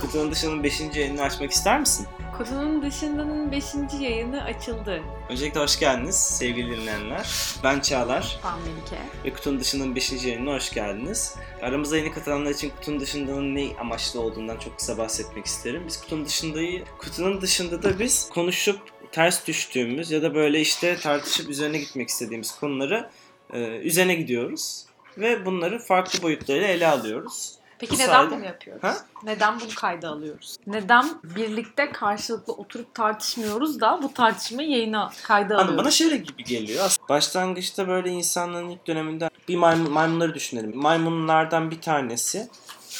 Kutunun dışının 5. yayınını açmak ister misin? Kutunun dışındanın 5. yayını açıldı. Öncelikle hoş geldiniz sevgili dinleyenler. Ben Çağlar Ben Melike. ve Kutunun Dışı'nın 5. yayınına hoş geldiniz. Aramıza yeni katılanlar için Kutunun Dışında'nın ne amaçlı olduğundan çok kısa bahsetmek isterim. Biz Kutunun Dışında'yı, Kutunun Dışında da biz konuşup ters düştüğümüz ya da böyle işte tartışıp üzerine gitmek istediğimiz konuları e, üzerine gidiyoruz. Ve bunları farklı boyutlarıyla ele alıyoruz. Peki Bu neden sayede- bunu yapıyoruz? Ha? Neden bunu kayda alıyoruz? Neden birlikte karşılıklı oturup tartışmıyoruz da bu tartışmayı yayına kayda alıyoruz? bana şöyle gibi geliyor. Aslında Başlangıçta böyle insanlığın ilk döneminde bir maymun, maymunları düşünelim. Maymunlardan bir tanesi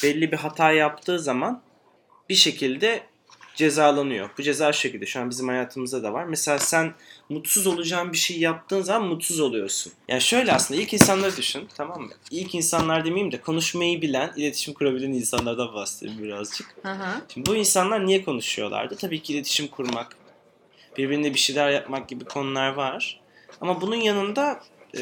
belli bir hata yaptığı zaman bir şekilde cezalanıyor. Bu ceza şu şekilde şu an bizim hayatımızda da var. Mesela sen mutsuz olacağın bir şey yaptığın zaman mutsuz oluyorsun. Yani şöyle aslında ilk insanları düşün tamam mı? İlk insanlar demeyeyim de konuşmayı bilen, iletişim kurabilen insanlardan bahsedeyim birazcık. Şimdi bu insanlar niye konuşuyorlardı? Tabii ki iletişim kurmak, birbirine bir şeyler yapmak gibi konular var. Ama bunun yanında e,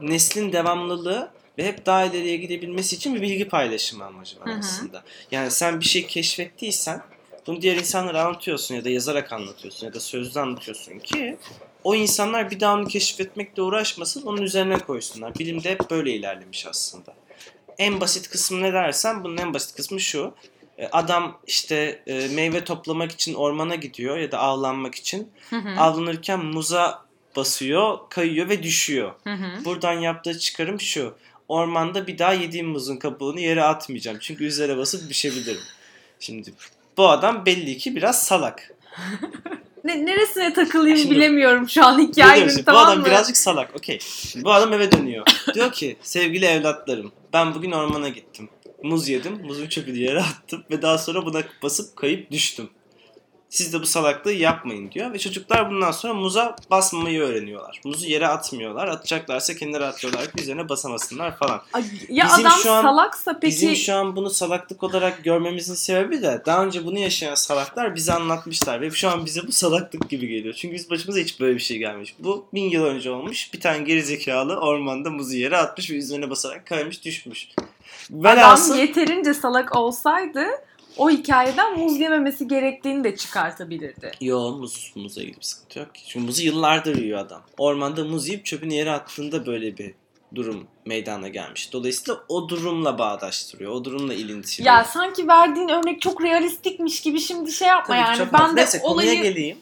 neslin devamlılığı ve hep daha ileriye gidebilmesi için bir bilgi paylaşımı amacı var Hı hı. aslında. Yani sen bir şey keşfettiysen bunu diğer insanlara anlatıyorsun ya da yazarak anlatıyorsun ya da sözlü anlatıyorsun ki o insanlar bir daha onu keşfetmekle uğraşmasın onun üzerine koysunlar. Bilimde hep böyle ilerlemiş aslında. En basit kısmı ne dersen bunun en basit kısmı şu. E, Adam işte e, meyve toplamak için ormana gidiyor ya da avlanmak için. Hı hı. Avlanırken muza basıyor, kayıyor ve düşüyor. Hı hı. Buradan yaptığı çıkarım şu. Ormanda bir daha yediğim muzun kabuğunu yere atmayacağım. Çünkü üzerine basıp düşebilirim. Şimdi bu adam belli ki biraz salak. Ne, neresine takılayım Şimdi- bilemiyorum şu an hikayenin tamam bu adam mı? birazcık salak. Okey. Bu adam eve dönüyor. Diyor ki sevgili evlatlarım ben bugün ormana gittim. Muz yedim. Muzun çöpünü yere attım ve daha sonra buna basıp kayıp düştüm. Siz de bu salaklığı yapmayın diyor ve çocuklar bundan sonra muza basmamayı öğreniyorlar. Muzu yere atmıyorlar. Atacaklarsa kenara atıyorlar ki üzerine basamasınlar falan. Ay, Ya Bizim adam şu an- salaksa peki Bizim şu an bunu salaklık olarak görmemizin sebebi de daha önce bunu yaşayan salaklar bize anlatmışlar ve şu an bize bu salaklık gibi geliyor. Çünkü biz başımıza hiç böyle bir şey gelmiş. Bu bin yıl önce olmuş. Bir tane gerizekalı ormanda muzu yere atmış ve üzerine basarak kaymış düşmüş. Velhasıl adam yeterince salak olsaydı o hikayeden muz yememesi gerektiğini de çıkartabilirdi. Yo muz, muzla ilgili bir sıkıntı yok ki. Çünkü muzu yıllardır yiyor adam. Ormanda muz yiyip çöpünü yere attığında böyle bir durum meydana gelmiş. Dolayısıyla o durumla bağdaştırıyor. O durumla ilintiliyor. Ya sanki verdiğin örnek çok realistikmiş gibi şimdi şey yapma Tabii yani. çok Ben de Neyse konuya olayı geleyim.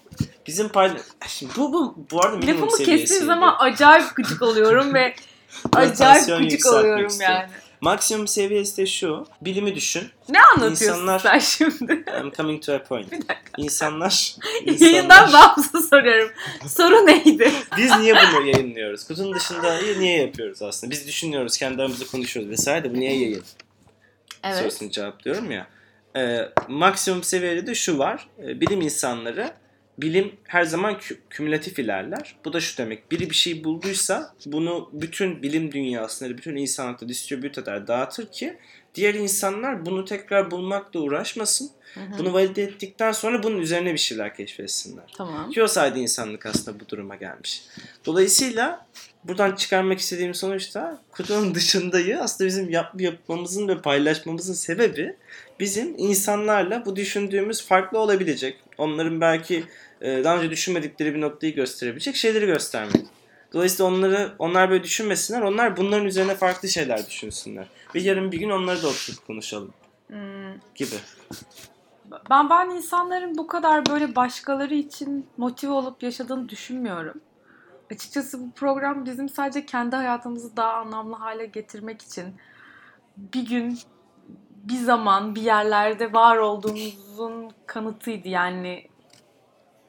Bizim payla... Şimdi bu, bu, bu arada minimum lafımı seviyesiydi. kestiğin zaman acayip gıcık oluyorum ve Rotasyon acayip gıcık yükseltmek oluyorum istiyorum. yani. Maksimum seviyesi de şu. Bilimi düşün. Ne anlatıyorsun İnsanlar- sen şimdi? I'm coming to a point. İnsanlar... Yayından insanlar bağımsız soruyorum. Soru neydi? biz niye bunu yayınlıyoruz? Kutunun dışında niye yapıyoruz aslında? Biz düşünüyoruz, kendi aramızda konuşuyoruz vesaire de bu niye yayın? Evet. sorusunu cevaplıyorum ya. Ee, maksimum seviyede de şu var. Ee, bilim insanları bilim her zaman kü- kümülatif ilerler. Bu da şu demek. Biri bir şey bulduysa bunu bütün bilim dünyasına, bütün insanlıkta distribüt eder, dağıtır ki diğer insanlar bunu tekrar bulmakla uğraşmasın. Hı hı. Bunu valide ettikten sonra bunun üzerine bir şeyler keşfetsinler. Tamam. Ki o sayede insanlık aslında bu duruma gelmiş. Dolayısıyla buradan çıkarmak istediğim sonuçta kutunun dışındayı aslında bizim yap, yapmamızın ve paylaşmamızın sebebi bizim insanlarla bu düşündüğümüz farklı olabilecek, onların belki daha önce düşünmedikleri bir noktayı gösterebilecek şeyleri göstermek. Dolayısıyla onları onlar böyle düşünmesinler, onlar bunların üzerine farklı şeyler düşünsünler. Ve yarın bir gün onları da oturup konuşalım Hmm, gibi. Ben ben insanların bu kadar böyle başkaları için motive olup yaşadığını düşünmüyorum. Açıkçası bu program bizim sadece kendi hayatımızı daha anlamlı hale getirmek için bir gün bir zaman bir yerlerde var olduğumuzun kanıtıydı yani.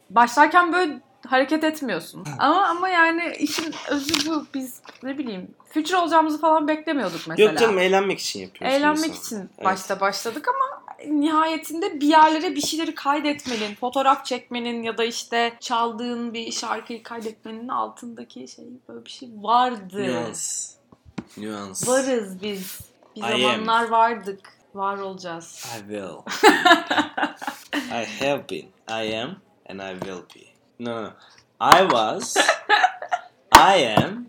Başlarken böyle hareket etmiyorsun. Ama ama yani işin özü bu. Biz ne bileyim future olacağımızı falan beklemiyorduk mesela. Yok canım eğlenmek için yapıyoruz. Eğlenmek insan. için Evet. başta başladık ama nihayetinde bir yerlere bir şeyleri kaydetmenin, fotoğraf çekmenin ya da işte çaldığın bir şarkıyı kaydetmenin altındaki şey böyle bir şey vardı. Nüans. Nüans. Varız biz. Bir I am. zamanlar vardık. Var olacağız. I will. I have been. I am and I will be. No, no. I was. I am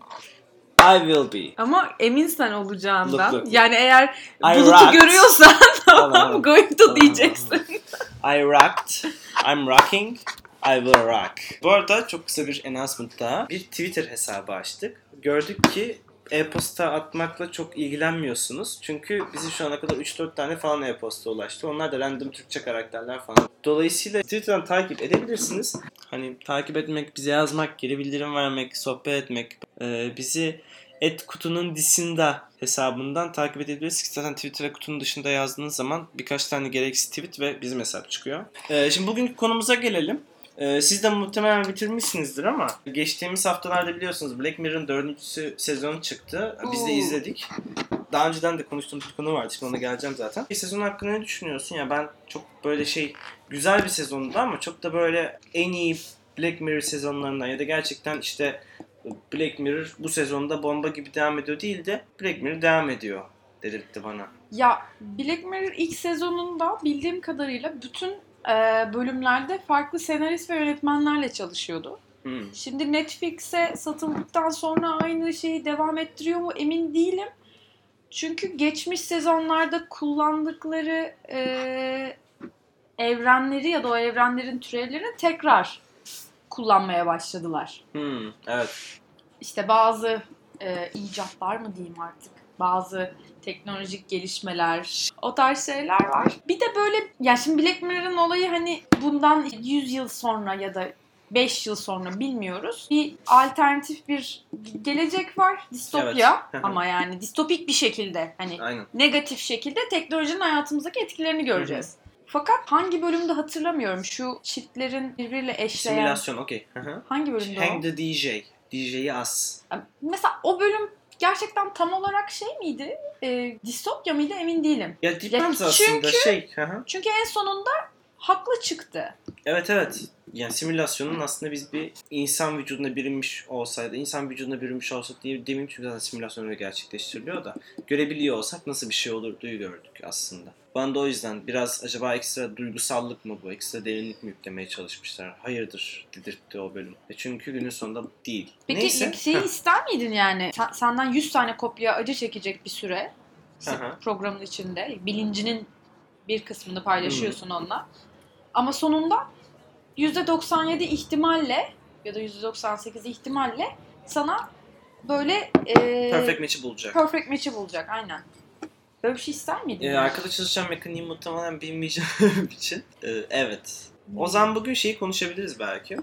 I will be. Ama emin sen olacağından. Look, look. Yani eğer I bulutu rocked. görüyorsan Tamam. tamam going to Tamam. diyeceksin. I rocked. I'm rocking. I will rock. Bu arada çok kısa bir announcement daha. Bir Twitter hesabı açtık. Gördük ki e-posta atmakla çok ilgilenmiyorsunuz. Çünkü bizi şu ana kadar 3-4 tane falan e-posta ulaştı. Onlar da random Türkçe karakterler falan. Dolayısıyla Twitter'dan takip edebilirsiniz. Hani takip etmek, bize yazmak, geri bildirim vermek, sohbet etmek, e, bizi et kutunun disinde hesabından takip edebilirsiniz. Zaten Twitter'a kutunun dışında yazdığınız zaman birkaç tane gereksiz tweet ve bizim hesap çıkıyor. Ee, şimdi bugünkü konumuza gelelim. Ee, siz de muhtemelen bitirmişsinizdir ama geçtiğimiz haftalarda biliyorsunuz Black Mirror'ın dördüncü sezonu çıktı. Biz de izledik. Daha önceden de konuştuğumuz bir konu vardı. Şimdi ona geleceğim zaten. Bir sezon hakkında ne düşünüyorsun? Ya ben çok böyle şey güzel bir sezondu ama çok da böyle en iyi Black Mirror sezonlarından ya da gerçekten işte Black Mirror bu sezonda bomba gibi devam ediyor değil de Black Mirror devam ediyor dedirtti bana. Ya Black Mirror ilk sezonunda bildiğim kadarıyla bütün bölümlerde farklı senarist ve yönetmenlerle çalışıyordu. Hmm. Şimdi Netflix'e satıldıktan sonra aynı şeyi devam ettiriyor mu emin değilim. Çünkü geçmiş sezonlarda kullandıkları e, evrenleri ya da o evrenlerin türevlerini tekrar kullanmaya başladılar. Hmm, evet. İşte bazı e, icatlar mı diyeyim artık, bazı teknolojik gelişmeler, o tarz şeyler var. Bir de böyle, ya şimdi Black Mirror'ın olayı hani bundan 100 yıl sonra ya da 5 yıl sonra bilmiyoruz. Bir alternatif bir gelecek var, distopya Evet. ama yani distopik bir şekilde hani Aynen. negatif şekilde teknolojinin hayatımızdaki etkilerini göreceğiz. Fakat hangi bölümde hatırlamıyorum şu çiftlerin birbiriyle eşleyen Simülasyon okey. Hangi bölümde o? Hang the DJ. DJ'yi as. Mesela o bölüm gerçekten tam olarak şey miydi? E, distopya mıydı emin değilim. Ya depends Ya aslında şey. Hı hı. Çünkü en sonunda haklı çıktı. Evet evet. Yani simülasyonun aslında biz bir insan vücuduna bürünmüş olsaydı, insan vücuduna bürünmüş olsa diye demeyeyim çünkü zaten simülasyon öyle gerçekleştiriliyor da görebiliyor olsak nasıl bir şey olurduyu gördük aslında. Bana da o yüzden biraz acaba ekstra duygusallık mı bu, ekstra derinlik mi yüklemeye çalışmışlar? Hayırdır dedirtti o bölüm. E çünkü günün sonunda değil. Peki Neyse. şeyi ister miydin yani? Sen- senden 100 tane kopya acı çekecek bir süre programın içinde. Bilincinin bir kısmını paylaşıyorsun onunla. Ama sonunda %97 ihtimalle ya da %98 ihtimalle sana böyle e, Perfect match'i bulacak. perfect match'i bulacak. Aynen. Böyle bir şey ister miydin? Ee, arkada çalışan mekaniği muhtemelen bilmeyeceğim için. Ee, evet. O zaman bugün şeyi konuşabiliriz belki.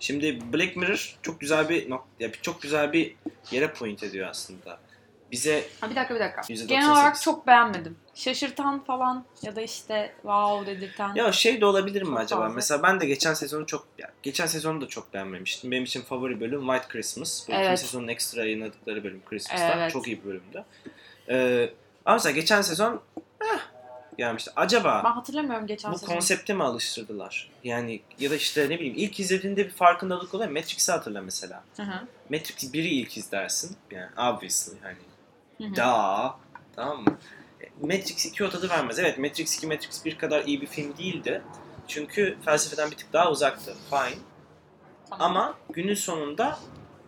Şimdi Black Mirror çok güzel bir nok- ya bir- çok güzel bir yere point ediyor aslında. Bize Ha, bir dakika bir dakika. %98. Genel olarak çok beğenmedim. Şaşırtan falan ya da işte wow dedirten. ya şey de olabilir mi Çok acaba? fazla. Mesela ben de geçen sezonu çok ya geçen sezonu da çok beğenmemiştim. Benim için favori bölüm White Christmas. Bu ikinci Evet. sezonun ekstra yayınladıkları bölüm Christmas'ta. Evet. Çok iyi bir bölümdü. Ee, ama mesela geçen sezon eh, gelmişti. Acaba Ben hatırlamıyorum geçen bu sezon. konsepte mi alıştırdılar? Yani ya da işte ne bileyim ilk izlediğinde bir farkındalık oluyor. Matrix'i hatırla mesela. Hı hı. Matrix 1'i ilk izlersin. Yani obviously hani. Da tamam mı? E, Matrix 2 o tadı vermez. Evet Matrix 2 Matrix 1 kadar iyi bir film değildi. Çünkü felsefeden bir tık daha uzaktı. Fine. Tamam. Ama günün sonunda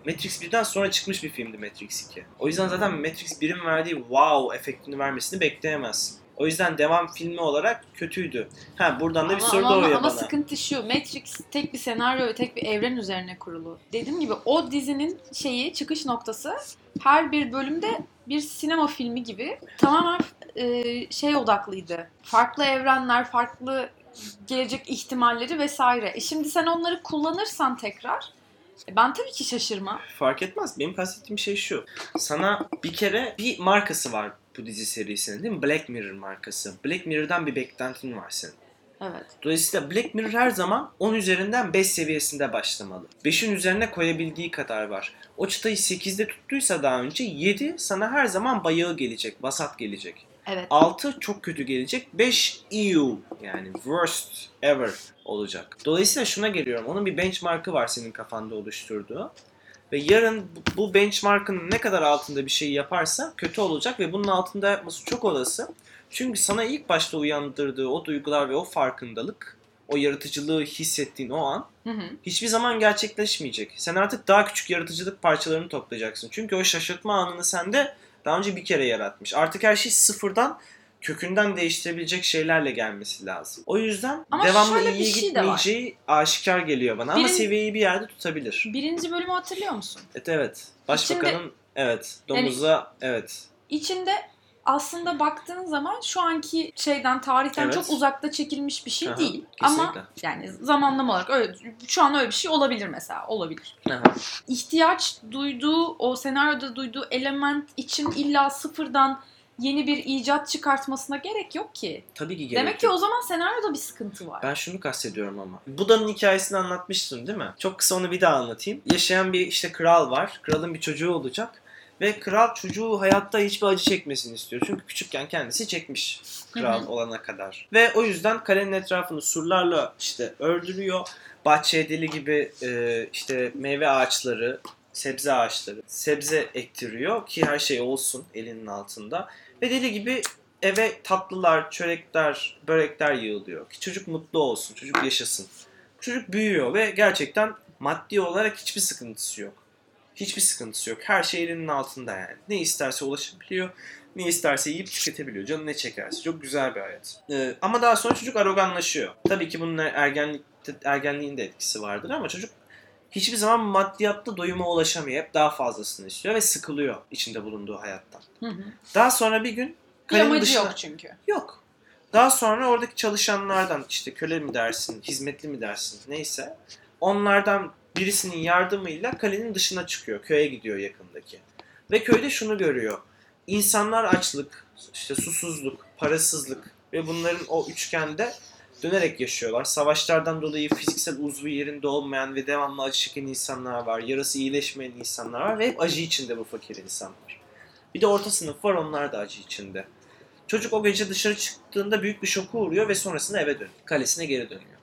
Matrix 1'den sonra çıkmış bir filmdi Matrix 2. O yüzden zaten Matrix 1'in verdiği wow efektini vermesini bekleyemezsin. O yüzden devam filmi olarak kötüydü. Ha buradan da bir Ama- soru ama, doğuyor ama bana. sıkıntı şu. Matrix tek bir senaryo ve tek bir evren üzerine kurulu. Dediğim gibi o dizinin şeyi çıkış noktası her bir bölümde bir sinema filmi gibi tamamen e, şey odaklıydı. Farklı evrenler, farklı gelecek ihtimalleri vesaire. E şimdi sen onları kullanırsan tekrar e ben tabii ki şaşırmam. Fark etmez. Benim kastettiğim şey şu. Sana bir kere bir markası var bu dizi serisinin değil mi? Black Mirror markası. Black Mirror'dan bir beklentin var senin. Evet. Dolayısıyla Black Mirror her zaman 10 üzerinden 5 seviyesinde başlamalı. 5'in üzerine koyabildiği kadar var. O çıtayı 8'de tuttuysa daha önce 7 sana her zaman bayağı gelecek, vasat gelecek. Evet. 6 çok kötü gelecek. 5 EU yani worst ever olacak. Dolayısıyla şuna geliyorum. Onun bir benchmark'ı var senin kafanda oluşturduğu. Ve yarın bu- benchmark'ın ne kadar altında bir şey yaparsa kötü olacak ve bunun altında yapması çok olası. Çünkü sana ilk başta uyandırdığı o duygular ve o farkındalık o yaratıcılığı hissettiğin o an Hı hı. hiçbir zaman gerçekleşmeyecek. Sen artık daha küçük yaratıcılık parçalarını toplayacaksın. Çünkü o şaşırtma anını sende daha önce bir kere yaratmış. Artık her şey sıfırdan kökünden değiştirebilecek şeylerle gelmesi lazım. O yüzden Ama devamlı şöyle iyiye şey gitmeyeceği aşikar geliyor bana. Ama Birin- seviyeyi bir yerde tutabilir. Birinci bölümü hatırlıyor musun? Evet evet. Başbakanın evet Yani- domuza evet. İçinde aslında baktığın zaman şu anki şeyden tarihten Evet. çok uzakta çekilmiş bir şey Aha, değil. kesinlikle. Ama yani zamanlama olarak öyle, şu an öyle bir şey olabilir mesela olabilir. Aha. ihtiyaç duyduğu, o senaryoda duyduğu element için illa sıfırdan yeni bir icat çıkartmasına gerek yok ki. Tabii ki gerek Demek ki yok. o zaman senaryoda bir sıkıntı var. Ben şunu kastediyorum ama. Buda'nın hikayesini anlatmıştın değil mi? Çok kısa onu bir daha anlatayım. Yaşayan bir işte kral var. Kralın bir çocuğu olacak. Ve kral çocuğu hayatta hiçbir acı çekmesini istiyor. Çünkü küçükken kendisi çekmiş kral olana kadar. Ve o yüzden kalenin etrafını surlarla işte ördürüyor. Bahçeye deli gibi e, işte meyve ağaçları, sebze ağaçları, sebze ektiriyor ki her şey olsun elinin altında. Ve deli gibi eve tatlılar, çörekler, börekler yığılıyor. Ki çocuk mutlu olsun, çocuk yaşasın. Çocuk büyüyor ve gerçekten maddi olarak hiçbir sıkıntısı yok. Hiçbir sıkıntısı yok. Her şey elinin altında yani. Ne isterse ulaşabiliyor. Ne isterse yiyip tüketebiliyor. Canı ne çekerse. Çok güzel bir hayat. Ee, ama daha sonra çocuk aroganlaşıyor. Tabii ki bunun ergenlik, ergenliğin de etkisi vardır ama çocuk hiçbir zaman maddiyatta doyuma ulaşamıyor. Hep daha fazlasını istiyor ve sıkılıyor içinde bulunduğu hayattan. Hı hı. Daha sonra bir gün Bir amacı dışına... yok çünkü. Yok. Daha sonra oradaki çalışanlardan işte köle mi dersin, hizmetli mi dersin neyse onlardan birisinin yardımıyla kalenin dışına çıkıyor. Köye gidiyor yakındaki. Ve köyde şunu görüyor. İnsanlar açlık, işte susuzluk, parasızlık ve bunların o üçgende dönerek yaşıyorlar. Savaşlardan dolayı fiziksel uzvu yerinde olmayan ve devamlı acı çeken insanlar var. Yarası iyileşmeyen insanlar var ve hep acı içinde bu fakir insanlar. Bir de orta sınıf var onlar da acı içinde. Çocuk o gece dışarı çıktığında büyük bir şoka uğruyor ve sonrasında eve dönüyor. Kalesine geri dönüyor.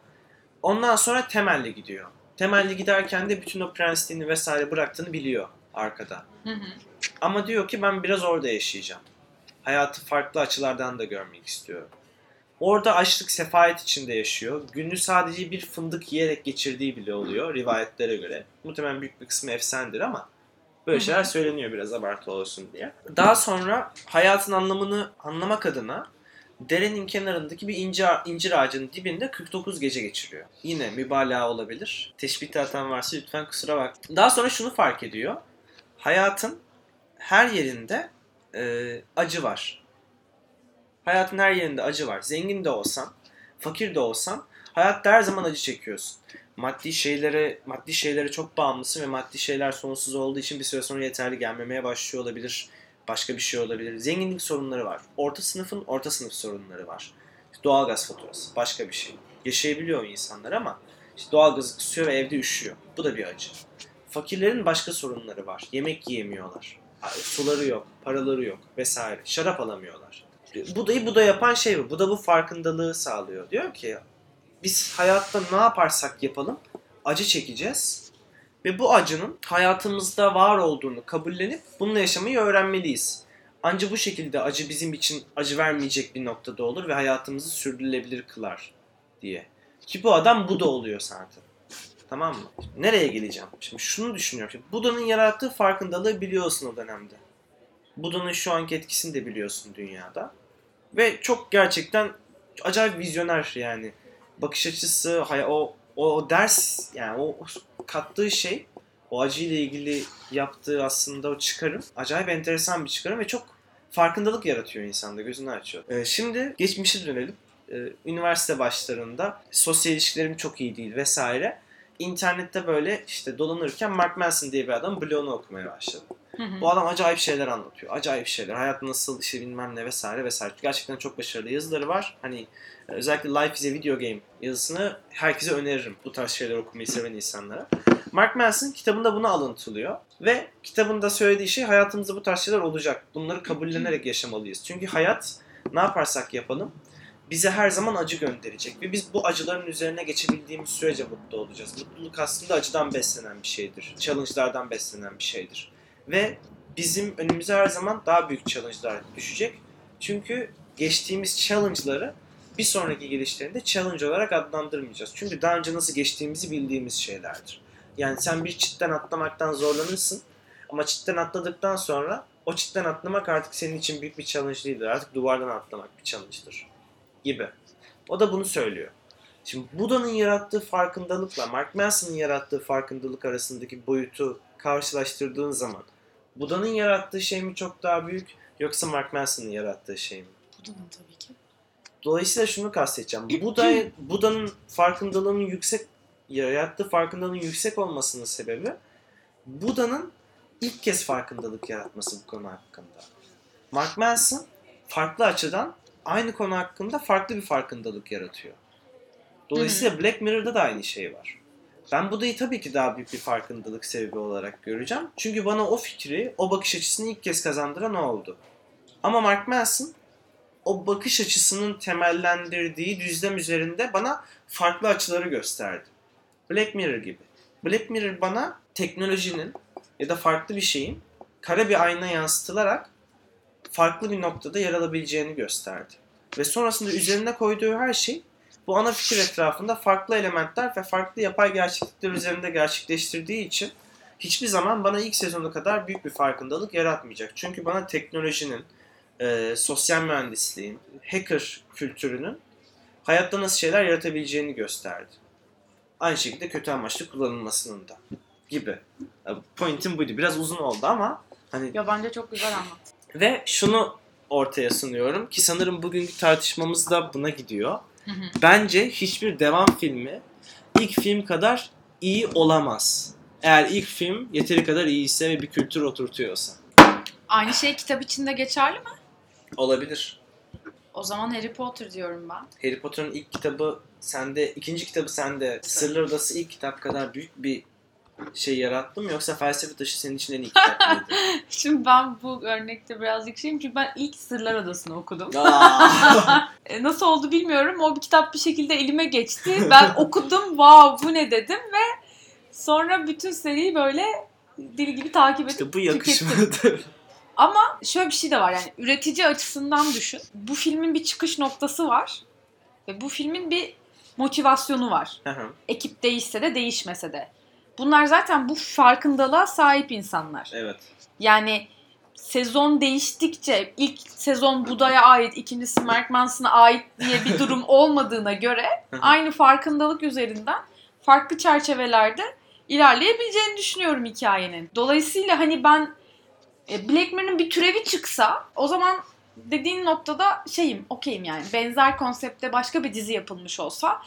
Ondan sonra temelli gidiyor. Temelli giderken de bütün o prensliğini vesaire bıraktığını biliyor arkada. Hı hı. Ama diyor ki ben biraz orada yaşayacağım. Hayatı farklı açılardan da görmek istiyorum. Orada açlık sefalet içinde yaşıyor. Günü sadece bir fındık yiyerek geçirdiği bile oluyor rivayetlere göre. Muhtemelen büyük bir kısmı efsanedir ama böyle şeyler söyleniyor biraz abartı olsun diye. Daha sonra hayatın anlamını anlamak adına derenin kenarındaki bir incir, incir ağacının dibinde 49 gece geçiriyor. Yine mübalağa olabilir. Teşbih atan varsa lütfen kusura bak. Daha sonra şunu fark ediyor. Hayatın her yerinde e, acı var. Hayatın her yerinde acı var. Zengin de olsan, fakir de olsan hayatta her zaman acı çekiyorsun. Maddi şeylere, maddi şeylere çok bağımlısın ve maddi şeyler sonsuz olduğu için bir süre sonra yeterli gelmemeye başlıyor olabilir. Başka bir şey olabilir. Zenginlik sorunları var. Orta sınıfın orta sınıf sorunları var. Doğalgaz faturası, başka bir şey. Yaşayabiliyor insanlar ama işte doğalgazı kısıyor ve evde üşüyor. Bu da bir acı. Fakirlerin başka sorunları var. Yemek yiyemiyorlar. Suları yok, paraları yok vesaire. Şarap alamıyorlar. Buda'yı Buda yapan şey bu. Buda bu farkındalığı sağlıyor. Diyor ki biz hayatta ne yaparsak yapalım acı çekeceğiz. Ve bu acının hayatımızda var olduğunu kabullenip bununla yaşamayı öğrenmeliyiz. Ancak bu şekilde acı bizim için acı vermeyecek bir noktada olur ve hayatımızı sürdürülebilir kılar diye. Ki bu adam Buda oluyor zaten. Tamam mı? Nereye geleceğim? Şimdi şunu düşünüyorum. Şimdi Buda'nın yarattığı farkındalığı biliyorsun o dönemde. Buda'nın şu anki etkisini de biliyorsun dünyada. Ve çok gerçekten acayip vizyoner yani. Bakış açısı, hay- o, o ders yani o kattığı şey, o acıyla ilgili yaptığı aslında o çıkarım acayip enteresan bir çıkarım ve çok farkındalık yaratıyor insanda, gözünü açıyor. Ee, şimdi geçmişe dönelim. Ee, üniversite başlarında sosyal ilişkilerim çok iyi değil vesaire. İnternette böyle işte dolanırken Mark Manson diye bir adam blogunu okumaya. Hı hı. Bu adam acayip şeyler anlatıyor. Acayip şeyler. Hayat nasıl işte bilmem ne vesaire vesaire. Gerçekten çok başarılı yazıları var. Hani özellikle Life is a Video Game yazısını herkese öneririm. Bu tarz şeyler okumayı seven insanlara. Mark Manson kitabında bunu alıntılıyor. Ve kitabında söylediği şey hayatımızda bu tarz şeyler olacak. Bunları kabullenerek yaşamalıyız. Çünkü hayat ne yaparsak yapalım bize her zaman acı gönderecek. Ve biz bu acıların üzerine geçebildiğimiz sürece mutlu olacağız. Mutluluk aslında acıdan beslenen bir şeydir. Challenge'lardan beslenen bir şeydir. Ve bizim önümüze her zaman daha büyük challenge'lar düşecek. Çünkü geçtiğimiz challenge'ları bir sonraki gelişlerinde challenge olarak adlandırmayacağız. Çünkü daha önce nasıl geçtiğimizi bildiğimiz şeylerdir. Yani sen bir çitten atlamaktan zorlanırsın ama çitten atladıktan sonra o çitten atlamak artık senin için büyük bir challenge değildir. Artık duvardan atlamak bir challenge'dır gibi. O da bunu söylüyor. Şimdi Buda'nın yarattığı farkındalıkla Mark Manson'ın yarattığı farkındalık arasındaki boyutu karşılaştırdığın zaman Buda'nın yarattığı şey mi çok daha büyük yoksa Mark Manson'ın yarattığı şey mi? Buda'nın tabii ki. Dolayısıyla şunu kastedeceğim. Buda, Buda'nın farkındalığının yüksek yarattığı farkındalığın yüksek olmasının sebebi Buda'nın ilk kez farkındalık yaratması bu konu hakkında. Mark Manson farklı açıdan aynı konu hakkında farklı bir farkındalık yaratıyor. Dolayısıyla Black Mirror'da da aynı şey var. Ben Buda'yı tabii ki daha büyük bir farkındalık sebebi olarak göreceğim. Çünkü bana o fikri, o bakış açısını ilk kez kazandıran o oldu. Ama Mark Manson o bakış açısının temellendirdiği düzlem üzerinde bana farklı açıları gösterdi. Black Mirror gibi. Black Mirror bana teknolojinin ya da farklı bir şeyin kara bir ayna yansıtılarak farklı bir noktada yer alabileceğini gösterdi. Ve sonrasında üzerine koyduğu her şey bu ana fikir etrafında farklı elementler ve farklı yapay gerçeklikler üzerinde gerçekleştirdiği için hiçbir zaman bana ilk sezonu kadar büyük bir farkındalık yaratmayacak. Çünkü bana teknolojinin, e, sosyal mühendisliğin, hacker kültürünün hayatta nasıl şeyler yaratabileceğini gösterdi. Aynı şekilde kötü amaçlı kullanılmasının da gibi. E, Pointim buydu. Biraz uzun oldu ama hani Ya bence çok güzel anlat. Ve şunu ortaya sunuyorum ki sanırım bugünkü tartışmamız da buna gidiyor. Bence hiçbir devam filmi ilk film kadar iyi olamaz. Eğer ilk film yeteri kadar iyi ise ve bir kültür oturtuyorsa. Aynı şey kitap içinde geçerli mi? Olabilir. O zaman Harry Potter diyorum ben. Harry Potter'ın ilk kitabı sende, ikinci kitabı sende Sırlar Odası ilk kitap kadar büyük bir şey yarattı mı yoksa felsefe taşı senin için en iyi kitap mıydı? Şimdi ben bu örnekte birazcık şeyim çünkü ben ilk Sırlar Adası'nı okudum. E, Nasıl oldu bilmiyorum. O bir kitap bir şekilde elime geçti. Ben okudum. Wow bu ne dedim ve sonra bütün seriyi böyle deli gibi takip edip işte bu yakışmadı. Ama şöyle bir şey de var yani üretici açısından düşün. Bu filmin bir çıkış noktası var. Ve bu filmin bir motivasyonu var. Ekip değişse de değişmese de. Bunlar zaten bu farkındalığa sahip insanlar. evet. Yani sezon değiştikçe ilk sezon Buda'ya ait, ikincisi Mark Manson'a ait diye bir durum olmadığına göre aynı farkındalık üzerinden farklı çerçevelerde ilerleyebileceğini düşünüyorum hikayenin. Dolayısıyla hani ben e, Black Mirror'ın bir türevi çıksa o zaman dediğin noktada şeyim, okeyim yani. Benzer konsepte başka bir dizi yapılmış olsa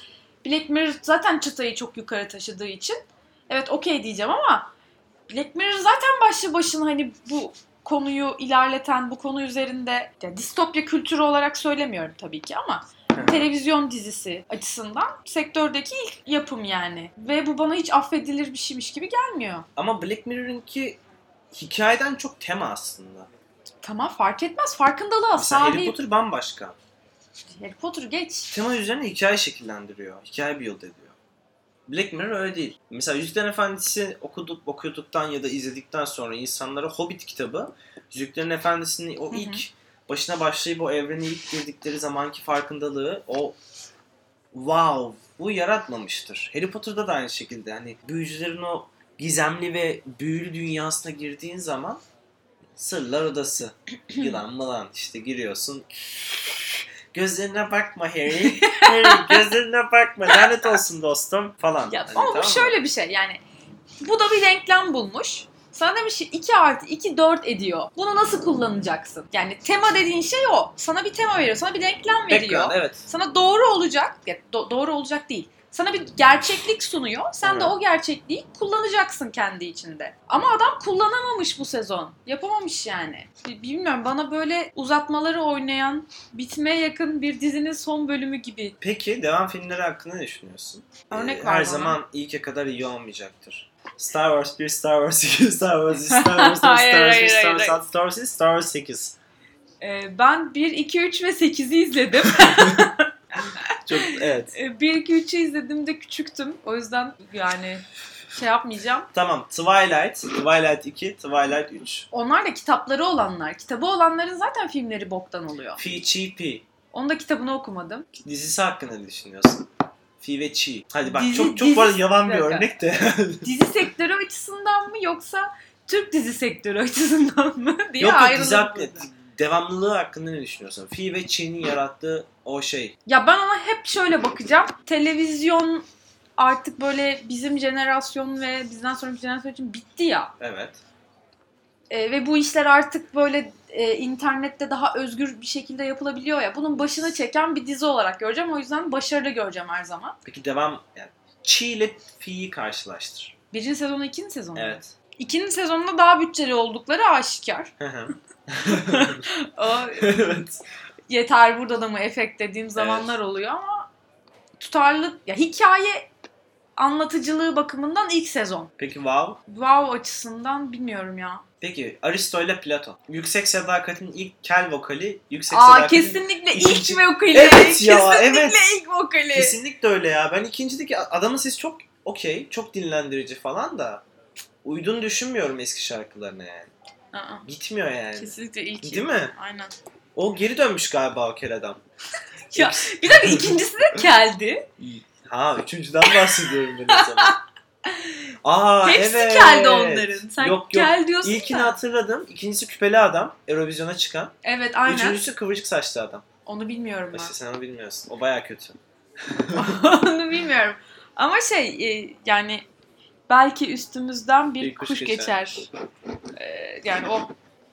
Black Mirror zaten çıtayı çok yukarı taşıdığı için evet okey diyeceğim ama Black Mirror zaten başlı başına hani bu konuyu ilerleten, bu konu üzerinde ya distopya kültürü olarak söylemiyorum tabii ki ama televizyon dizisi açısından sektördeki ilk yapım yani. Ve bu bana hiç affedilir bir şeymiş gibi gelmiyor. Ama Black Mirror'ınki hikayeden çok tema aslında. Tamam fark etmez. Farkındalığa Mesela sahip. Harry Potter bambaşka. Harry Potter geç. Tema üzerine hikaye şekillendiriyor. Hikaye build ediyor. Black Mirror öyle değil. Mesela Yüzüklerin Efendisi okuduk, okuduktan ya da izledikten sonra insanlara Hobbit kitabı, Yüzüklerin Efendisi'nin o Hı hı. ilk başına başlayıp o evrene ilk girdikleri zamanki farkındalığı, o wow bu yaratmamıştır. Harry Potter'da da aynı şekilde. Hani büyücülerin o gizemli ve büyülü dünyasına girdiğin zaman Sırlar Odası, yılan mılan işte giriyorsun. Gözlerine bakma Harry. Harry gözlerine bakma. Lanet olsun dostum falan. Ya, Hani ama tamam bu mı? şöyle bir şey yani. Bu da bir denklem bulmuş. Sana demiş ki 2 artı 2 4 ediyor. Bunu nasıl kullanacaksın? Yani tema dediğin şey o. Sana bir tema veriyor. Sana bir denklem veriyor. Background, evet. Sana doğru olacak. Ya, do- doğru olacak değil. Sana bir gerçeklik sunuyor. Sen de Evet. o gerçekliği kullanacaksın kendi içinde. Ama adam kullanamamış bu sezon. Yapamamış yani. Bi- Bilmiyorum bana böyle uzatmaları oynayan, bitmeye yakın bir dizinin son bölümü gibi. Peki devam filmleri hakkında ne düşünüyorsun? Örnek Ee, ver Her bana. zaman ilke kadar iyi olmayacaktır. Star Wars 1, Star Wars 2, Star Wars 3, Star Wars 4, Star Wars 5, hayır, Star Wars 6, Star Wars 7, Star Wars 8. Ee, ben 1, 2, 3 ve 8'i izledim. Çok evet. Ee, 1, 2, 3'ü izlediğimde küçüktüm. O yüzden yani şey yapmayacağım. Tamam. Twilight, Twilight 2, Twilight 3. Onlar da kitapları olanlar. Kitabı olanların zaten filmleri boktan oluyor. PGP. Onun da kitabını okumadım. Dizisi hakkında ne düşünüyorsun? Fi ve Chi. Hadi bak Dizi- çok çok bu arada dizi- yavan bir örnek de. Dizi sektörü açısından mı yoksa Türk dizi sektörü açısından mı diye yok yok ayrılır dizi. Devamlılığı hakkında ne düşünüyorsun? Fi ve Chi'nin yarattığı o şey. Ya ben ona hep şöyle bakacağım. Televizyon artık böyle bizim jenerasyon ve bizden sonraki jenerasyon için bitti ya. Evet. E, ve bu işler artık böyle e, internette daha özgür bir şekilde yapılabiliyor ya. Bunun başına çeken bir dizi olarak göreceğim. O yüzden başarılı göreceğim her zaman. Peki devam yani Chi ile Fi'yi karşılaştır. Birinci sezonu, ikinci sezonu. Evet. İkinci sezonunda daha bütçeli oldukları aşikar. Hı hı. O evet. yeter burada da mı efekt dediğim zamanlar oluyor ama tutarlı ya hikaye anlatıcılığı bakımından ilk sezon. Peki Wow? Wow açısından bilmiyorum ya. Peki Aristo ile Platon. Yüksek Sadakat'in ilk kel vokali, Yüksek Aa Sadakat'in... kesinlikle ikinci- ilk vokali. Evet ya, kesinlikle evet. ilk vokali. Kesinlikle öyle ya. Ben ikincideki adamın sesi çok okey, çok dinlendirici falan da uyduğunu düşünmüyorum eski şarkılarına yani. Aa, Gitmiyor yani. kesinlikle ilk. Değil mi? Aynen. O geri dönmüş galiba o adam. Ya, Bir dakika ikincisi de keldi. Ha üçüncüden bahsediyorum ben o zaman. Aa Hepsi evet. keldi onların. Sen yok yok. kel diyorsun İlkini da. hatırladım. İkincisi küpeli adam. Eurovision'a çıkan. Evet aynen. Üçüncüsü kıvırcık saçlı adam. Onu bilmiyorum ben. İşte sen onu bilmiyorsun. O baya kötü. Onu bilmiyorum. Ama şey e, yani belki üstümüzden bir, Bir kuş kuş, geçer. geçer. Ee, yani o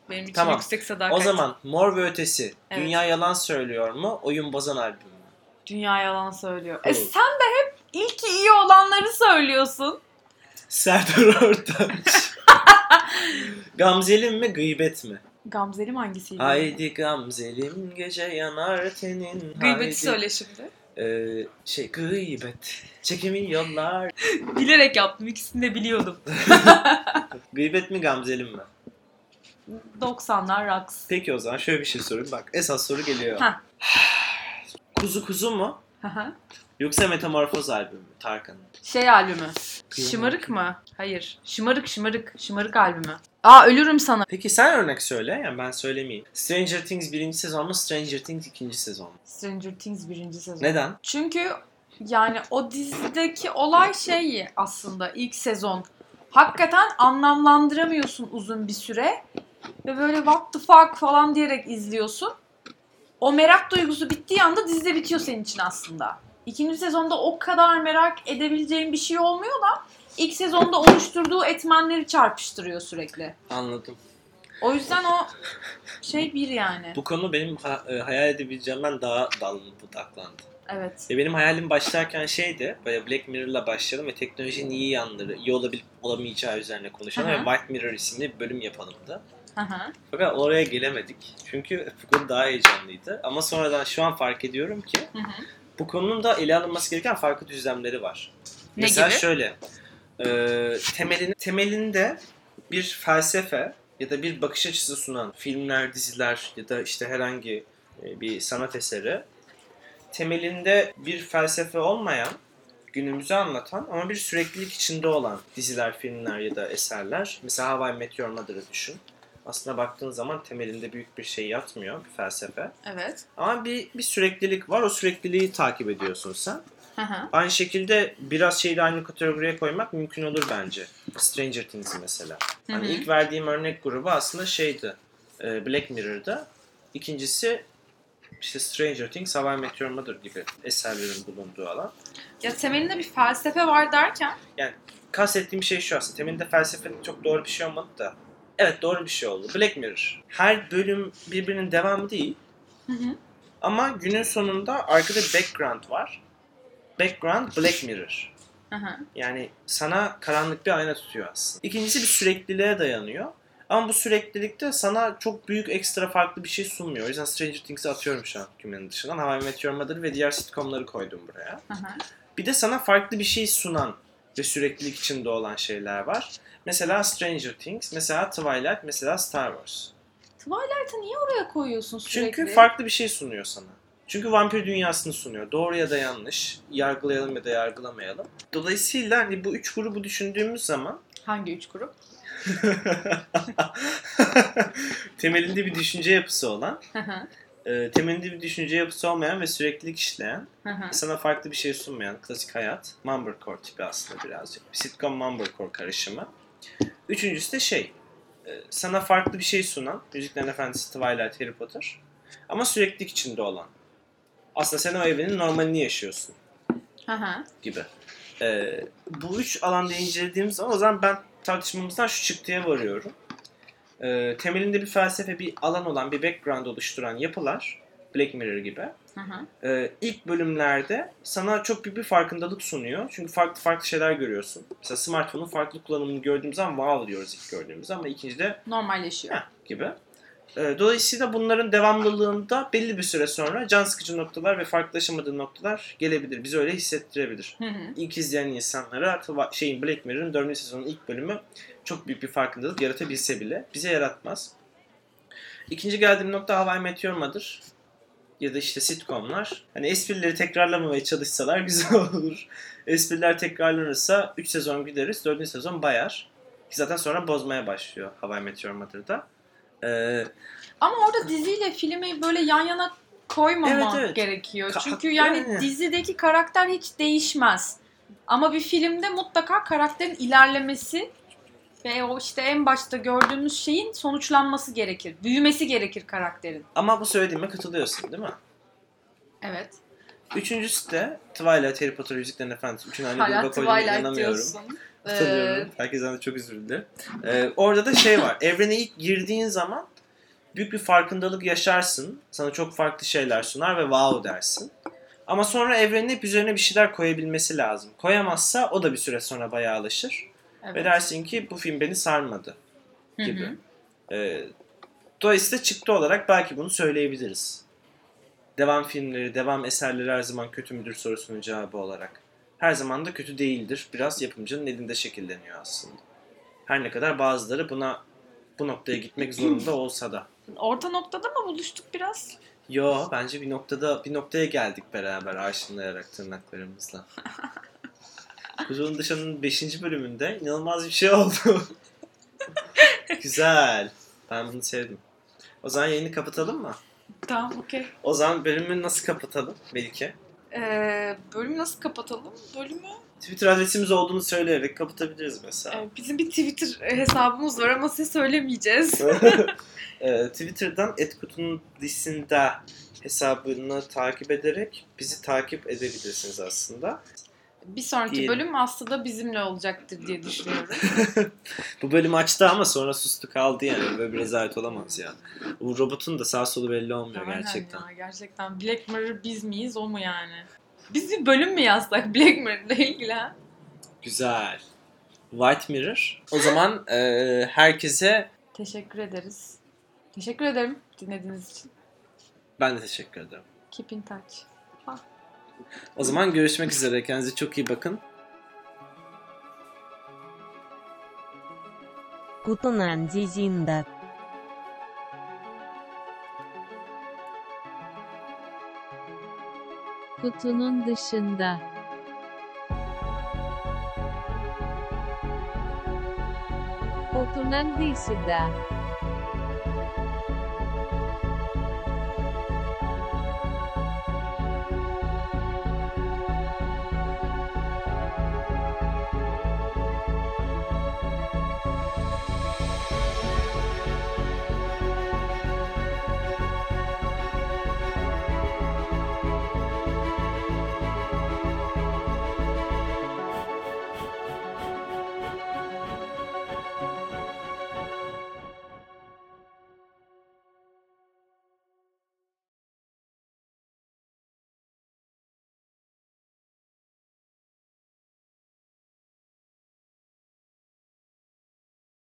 benim için Tamam. yüksek sadakat. O zaman Mor ve Ötesi. Evet. Dünya Yalan Söylüyor mu? Oyun Bozan albüm mü? Dünya yalan söylüyor. E sen de hep ilk iyi olanları söylüyorsun. Serdar Ortaç. Gamzelim mi gıybet mi? Gamzelim hangisiydi? Haydi Gamzelim gece yanar tenin. Gıybeti haydi. söyle şimdi. Ee, şey gıybet. Çekimin yollar. Bilerek yaptım. İkisini de biliyordum. Gıybet mi Gamzelim mi? 90'lar raks. Peki o zaman şöyle bir şey sorayım. Bak esas soru geliyor. Heh. Kuzu kuzu mu? Hı hı. Yoksa Metamorfoz albümü mü? Tarkan'ın. şey albümü. Şımarık mı? Hayır. Şımarık şımarık. Şımarık albümü. Aa ölürüm sana. Peki sen örnek söyle. Yani ben söylemeyeyim. Stranger Things birinci sezon mu? Stranger Things ikinci sezon mu? Stranger Things birinci sezon. Neden? Çünkü yani o dizideki olay şey aslında ilk sezon. Hakikaten anlamlandıramıyorsun uzun bir süre. Ve böyle what the fuck falan diyerek izliyorsun. O merak duygusu bittiği anda dizide bitiyor senin için aslında. İkinci sezonda o kadar merak edebileceğin bir şey olmuyor da ilk sezonda oluşturduğu etmenleri çarpıştırıyor sürekli. Anladım. O yüzden o şey bir yani. Bu konu benim ha- e, hayal edebileceğimden daha dallı budaklandı. Evet. E benim hayalim başlarken şeydi, böyle Black Mirror'la başlayalım ve teknolojinin iyi yanları, iyi olabilip olamayacağı üzerine konuşalım Hı ve hı. White Mirror isimli bir bölüm yapalımdı. Hı hı. Fakat oraya gelemedik. Çünkü bu konu daha heyecanlıydı. Ama sonradan şu an fark ediyorum ki Hı hı. bu konunun da ele alınması gereken farklı düzlemleri var. Ne Mesela gibi? şöyle, e, temelini, temelinde bir felsefe ya da bir bakış açısı sunan filmler, diziler ya da işte herhangi e, bir sanat eseri temelinde bir felsefe olmayan, günümüzü anlatan ama bir süreklilik içinde olan diziler, filmler ya da eserler. Mesela How I Met Your Mother'ı düşün. Aslında baktığın zaman temelinde büyük bir şey yatmıyor, bir felsefe. Evet. Ama bir, bir süreklilik var, o sürekliliği takip ediyorsun sen. Hı. Aynı şekilde biraz şeyi de aynı kategoriye koymak mümkün olur bence. Stranger Things mesela. Hani ilk verdiğim örnek grubu aslında şeydi. e, Black Mirror'da. İkincisi işte Stranger Things, How I Met Your Mother gibi eserlerin bulunduğu alan. Ya temelinde bir felsefe var derken Kastettiğim şey şu aslında. Temelinde felsefenin çok doğru bir şey olmadı da. Evet doğru bir şey oldu. Black Mirror. Her bölüm birbirinin devamı değil. Hı hı. Ama günün sonunda arkada bir background var. Background Black Mirror. Yani sana karanlık bir ayna tutuyor aslında. İkincisi bir sürekliliğe dayanıyor. Ama bu süreklilikte sana çok büyük ekstra farklı bir şey sunmuyor. O yüzden Stranger Things'i atıyorum şu an cümlenin dışından. How I Met Your Mother ve diğer sitcomları koydum buraya. Bir de sana farklı bir şey sunan ve süreklilik içinde olan şeyler var. Mesela Stranger Things, mesela Twilight, mesela Star Wars. Twilight'ı niye oraya koyuyorsun sürekli? Çünkü farklı bir şey sunuyor sana. Çünkü vampir dünyasını sunuyor. Doğru ya da yanlış. Yargılayalım ya da yargılamayalım. Dolayısıyla hani bu üç grubu düşündüğümüz zaman Hangi üç grup? temelinde bir düşünce yapısı olan e, temelinde bir düşünce yapısı olmayan ve süreklilik işleyen, sana farklı bir şey sunmayan klasik hayat. Mumblecore tipi aslında birazcık. Bir sitcom Mumblecore karışımı. Üçüncüsü de şey, e, sana farklı bir şey sunan, Müziklerin Efendisi, Twilight, Harry Potter. Ama süreklilik içinde olan. Aslında sen o evrenin normalini yaşıyorsun hı. gibi. Ee, bu üç alanda incelediğimiz zaman o zaman ben tartışmamızdan şu çıktıya varıyorum. Ee, temelinde bir felsefe, bir alan olan, bir background oluşturan yapılar, Black Mirror gibi, Hı hı. e, ilk bölümlerde sana çok büyük bir farkındalık sunuyor. Çünkü farklı farklı şeyler görüyorsun. Mesela smartphone'un farklı kullanımını gördüğümüz zaman wow diyoruz ilk gördüğümüz ama ikincide Normalleşiyor. Heh, gibi. Ee, Dolayısıyla bunların devamlılığında belli bir süre sonra can sıkıcı noktalar ve farklılaşamadığı noktalar gelebilir. Bizi öyle hissettirebilir. Hı hı. İlk izleyen insanlara şeyin Black Mirror'ın 4. sezonun ilk bölümü çok büyük bir farkındalık yaratabilse bile bize yaratmaz. İkinci geldiğim nokta How I Met Your Mother ya da işte sitcomlar. Hani esprileri tekrarlamamaya çalışsalar güzel olur. Espriler tekrarlanırsa 3 sezon gideriz, 4. sezon bayar. Ki zaten sonra bozmaya başlıyor How I Met Your Mother'da. Ee, Ama orada diziyle filmi böyle yan yana koymamak Evet, evet. gerekiyor. Ka- Çünkü yani yani. dizideki karakter hiç değişmez. Ama bir filmde mutlaka karakterin ilerlemesi ve o işte en başta gördüğümüz şeyin sonuçlanması gerekir. Büyümesi gerekir karakterin. ama bu söylediğime katılıyorsun değil mi? Evet. Üçüncüsü de Twilight, Harry Potter, Yüzüklerin Efendisi. Üçünü aynı Hala gruba koyduğuma Twilight inanamıyorum. diyorsun. Hatırlıyorum. Herkesten de çok üzüldü. Ee, orada da şey var. Evrene ilk girdiğin zaman büyük bir farkındalık yaşarsın. Sana çok farklı şeyler sunar ve wow dersin. Ama sonra evrenin hep üzerine bir şeyler koyabilmesi lazım. Koyamazsa o da bir süre sonra bayağı alışır. evet. Ve dersin ki bu film beni sarmadı Hı hı. gibi. Ee, dolayısıyla çıktı olarak belki bunu söyleyebiliriz. Devam filmleri, devam eserleri her zaman kötü müdür sorusunun cevabı olarak. Her zaman da kötü değildir. Biraz yapımcının elinde şekilleniyor aslında. Her ne kadar bazıları buna bu noktaya gitmek zorunda olsa da. Orta noktada mı buluştuk biraz? Yo bence bir noktada bir noktaya geldik beraber arşınlayarak tırnaklarımızla. Kuzulun Dışı'nın 5. bölümünde inanılmaz bir şey oldu. Güzel. Ben bunu sevdim. O zaman yayını kapatalım mı? Tamam okey. O zaman bölümü nasıl kapatalım Melike? Ee, bölümü nasıl kapatalım? Bölümü Twitter adresimiz olduğunu söyleyerek kapatabiliriz mesela. Ee, bizim bir Twitter hesabımız var ama size söylemeyeceğiz. Ee, Twitter'dan etkutunun dışında hesabını takip ederek bizi takip edebilirsiniz aslında. Bir sonraki Diyelim. bölüm aslında bizimle olacaktır diye düşünüyorum. Bu bölüm açtı ama sonra sustu kaldı yani. Böyle bir rezalet olamaz ya. Bu robotun da sağ solu belli olmuyor Aynen gerçekten. Ya, gerçekten Black Mirror biz miyiz o mu yani? Biz bir bölüm mü yazsak Black Mirror'la ilgili ha? Güzel. White Mirror. O zaman e, herkese Teşekkür ederiz. Teşekkür ederim dinlediğiniz için. ben de teşekkür ederim. Keep in touch. O zaman görüşmek üzere. Kendinize çok iyi bakın. kutunan dışında kutunun dışında kutunan dışında